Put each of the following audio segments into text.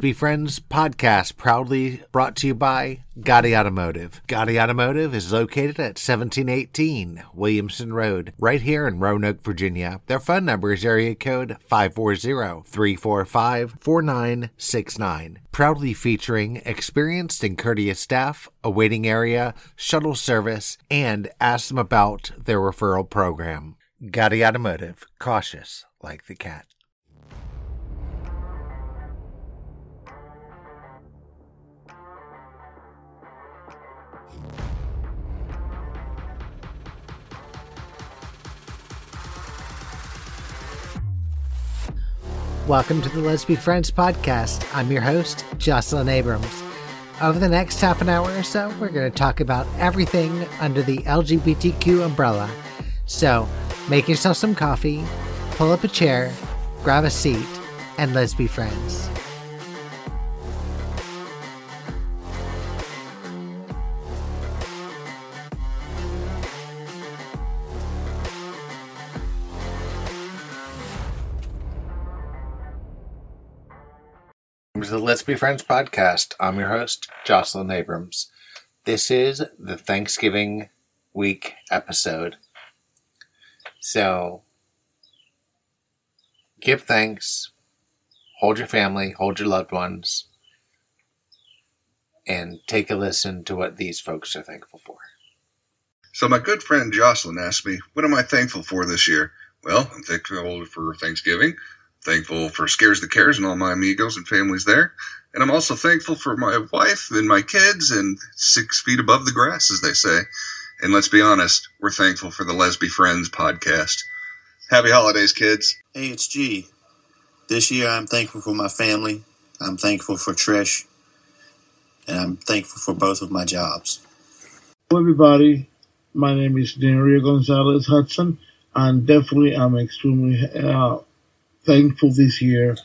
Be Friends podcast proudly brought to you by Gotti Automotive. Gotti Automotive is located at 1718 Williamson Road, right here in Roanoke, Virginia. Their phone number is area code 540-345-4969. Proudly featuring experienced and courteous staff, a waiting area, shuttle service, and ask them about their referral program. Gotti Automotive, cautious like the cat. Welcome to the Let's Be Friends podcast. I'm your host, Jocelyn Abrams. Over the next half an hour or so, we're going to talk about everything under the LGBTQ umbrella. So, make yourself some coffee, pull up a chair, grab a seat, and let's be friends. To the Let's Be Friends podcast. I'm your host, Jocelyn Abrams. This is the Thanksgiving week episode. So, give thanks, hold your family, hold your loved ones, and take a listen to what these folks are thankful for. So, my good friend Jocelyn asked me, What am I thankful for this year? Well, I'm thankful for Thanksgiving. Thankful for Scares the Cares and all my amigos and families there. And I'm also thankful for my wife and my kids and six feet above the grass, as they say. And let's be honest, we're thankful for the Lesby Friends podcast. Happy holidays, kids. Hey, it's G. This year I'm thankful for my family. I'm thankful for Trish. And I'm thankful for both of my jobs. Hello, everybody. My name is Daria Gonzalez Hudson, and definitely I'm extremely uh, thankful this year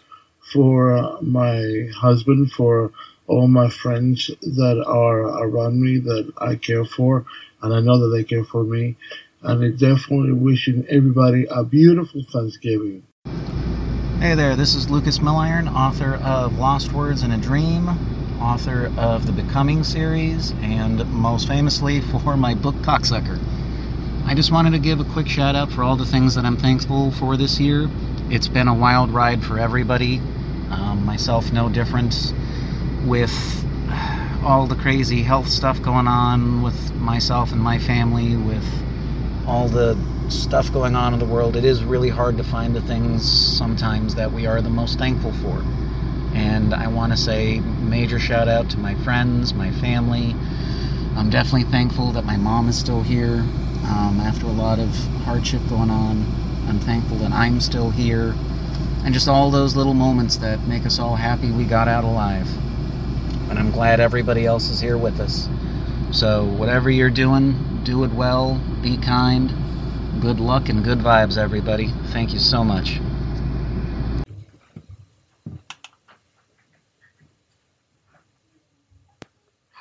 for uh, my husband, for all my friends that are around me that I care for, and I know that they care for me. And it definitely wishing everybody a beautiful Thanksgiving. Hey there, this is Lucas Milliron, author of Lost Words in a Dream, author of the Becoming series, and most famously for my book Cocksucker. I just wanted to give a quick shout out for all the things that I'm thankful for this year it's been a wild ride for everybody. Um, myself, no different. With all the crazy health stuff going on with myself and my family, with all the stuff going on in the world, it is really hard to find the things sometimes that we are the most thankful for. And I want to say major shout out to my friends, my family. I'm definitely thankful that my mom is still here um, after a lot of hardship going on. I'm thankful that I'm still here. And just all those little moments that make us all happy we got out alive. And I'm glad everybody else is here with us. So, whatever you're doing, do it well, be kind. Good luck and good vibes, everybody. Thank you so much.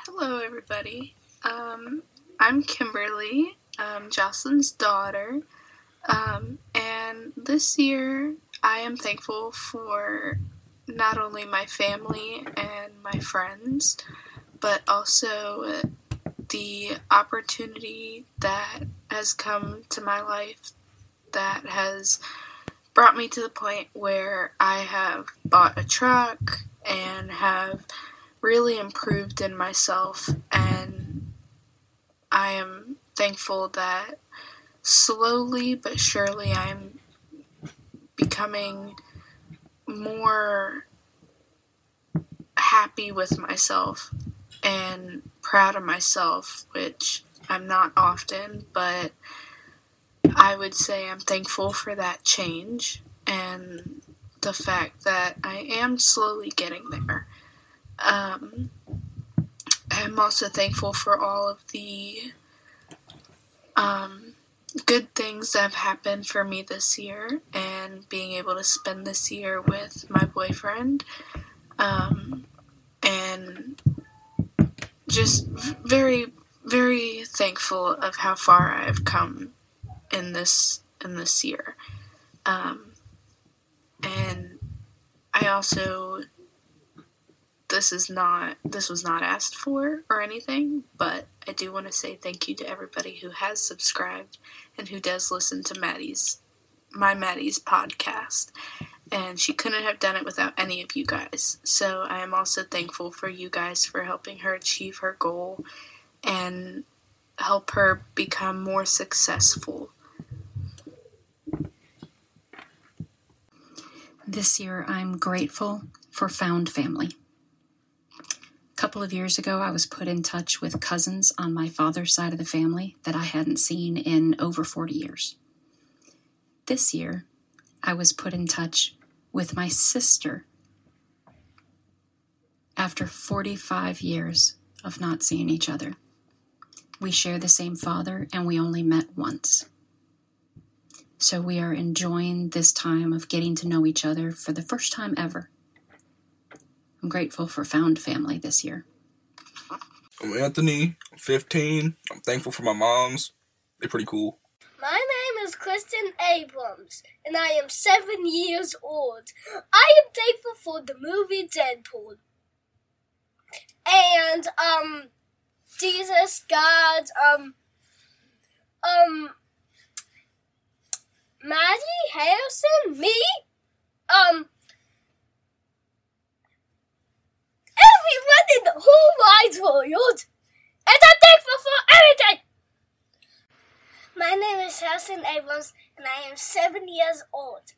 Hello, everybody. Um, I'm Kimberly, um, Jocelyn's daughter. Um, and this year, I am thankful for not only my family and my friends, but also the opportunity that has come to my life that has brought me to the point where I have bought a truck and have really improved in myself. And I am thankful that slowly but surely I'm becoming more happy with myself and proud of myself, which I'm not often, but I would say I'm thankful for that change and the fact that I am slowly getting there. Um, I'm also thankful for all of the um, good things that have happened for me this year and being able to spend this year with my boyfriend um, and just very very thankful of how far I've come in this in this year. Um, and I also this is not this was not asked for or anything, but I do want to say thank you to everybody who has subscribed and who does listen to Maddie's my Maddie's podcast. And she couldn't have done it without any of you guys. So I am also thankful for you guys for helping her achieve her goal and help her become more successful. This year, I'm grateful for found family. A couple of years ago, I was put in touch with cousins on my father's side of the family that I hadn't seen in over 40 years. This year, I was put in touch with my sister after 45 years of not seeing each other. We share the same father and we only met once. So we are enjoying this time of getting to know each other for the first time ever. I'm grateful for found family this year. I'm Anthony. I'm 15. I'm thankful for my moms. They're pretty cool. My name is Kristen Abrams, and I am seven years old. I am thankful for the movie Deadpool. And, um, Jesus, God, um, um, Maddie, Harrison, me, um, everyone in the whole wide world. And I'm thankful for everything. My name is Harrison Abrams, and I am seven years old.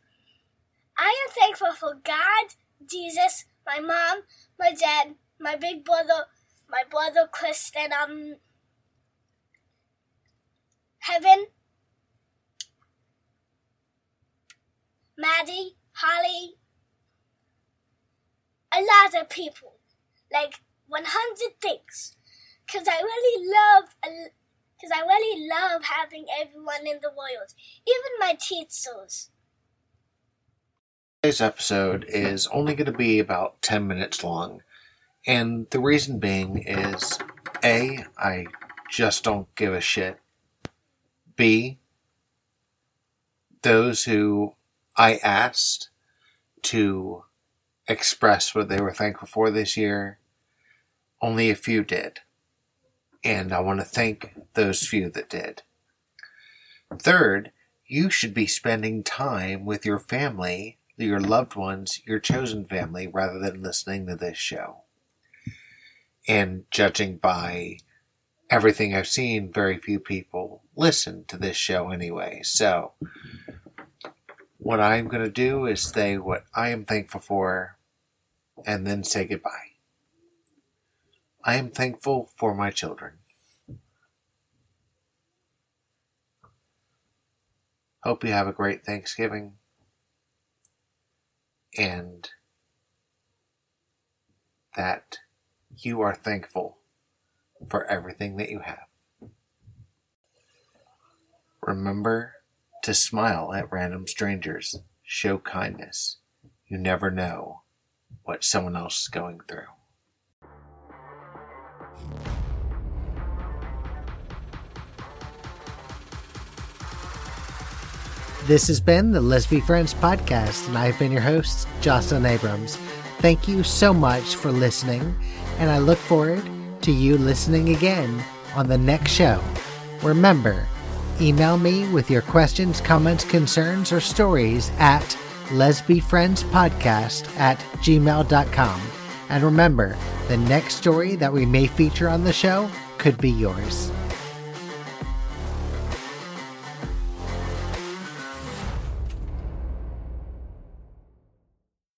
I am thankful for God, Jesus, my mom, my dad, my big brother, my brother Chris, and um, heaven, Maddie, Holly, a lot of people, like 100 things, because I really love, because I really love having everyone in the world, even my teachers. Today's episode is only going to be about 10 minutes long. And the reason being is A, I just don't give a shit. B, those who I asked to express what they were thankful for this year, only a few did. And I want to thank those few that did. Third, you should be spending time with your family, your loved ones, your chosen family, rather than listening to this show. And judging by everything I've seen, very few people listen to this show anyway. So, what I'm going to do is say what I am thankful for and then say goodbye. I am thankful for my children. Hope you have a great Thanksgiving and that you are thankful for everything that you have. Remember to smile at random strangers. Show kindness. You never know what someone else is going through. This has been the Let's Friends podcast, and I've been your host, Jocelyn Abrams. Thank you so much for listening, and I look forward to you listening again on the next show. Remember, email me with your questions, comments, concerns, or stories at lesbiefriendspodcast at gmail.com. And remember, the next story that we may feature on the show could be yours.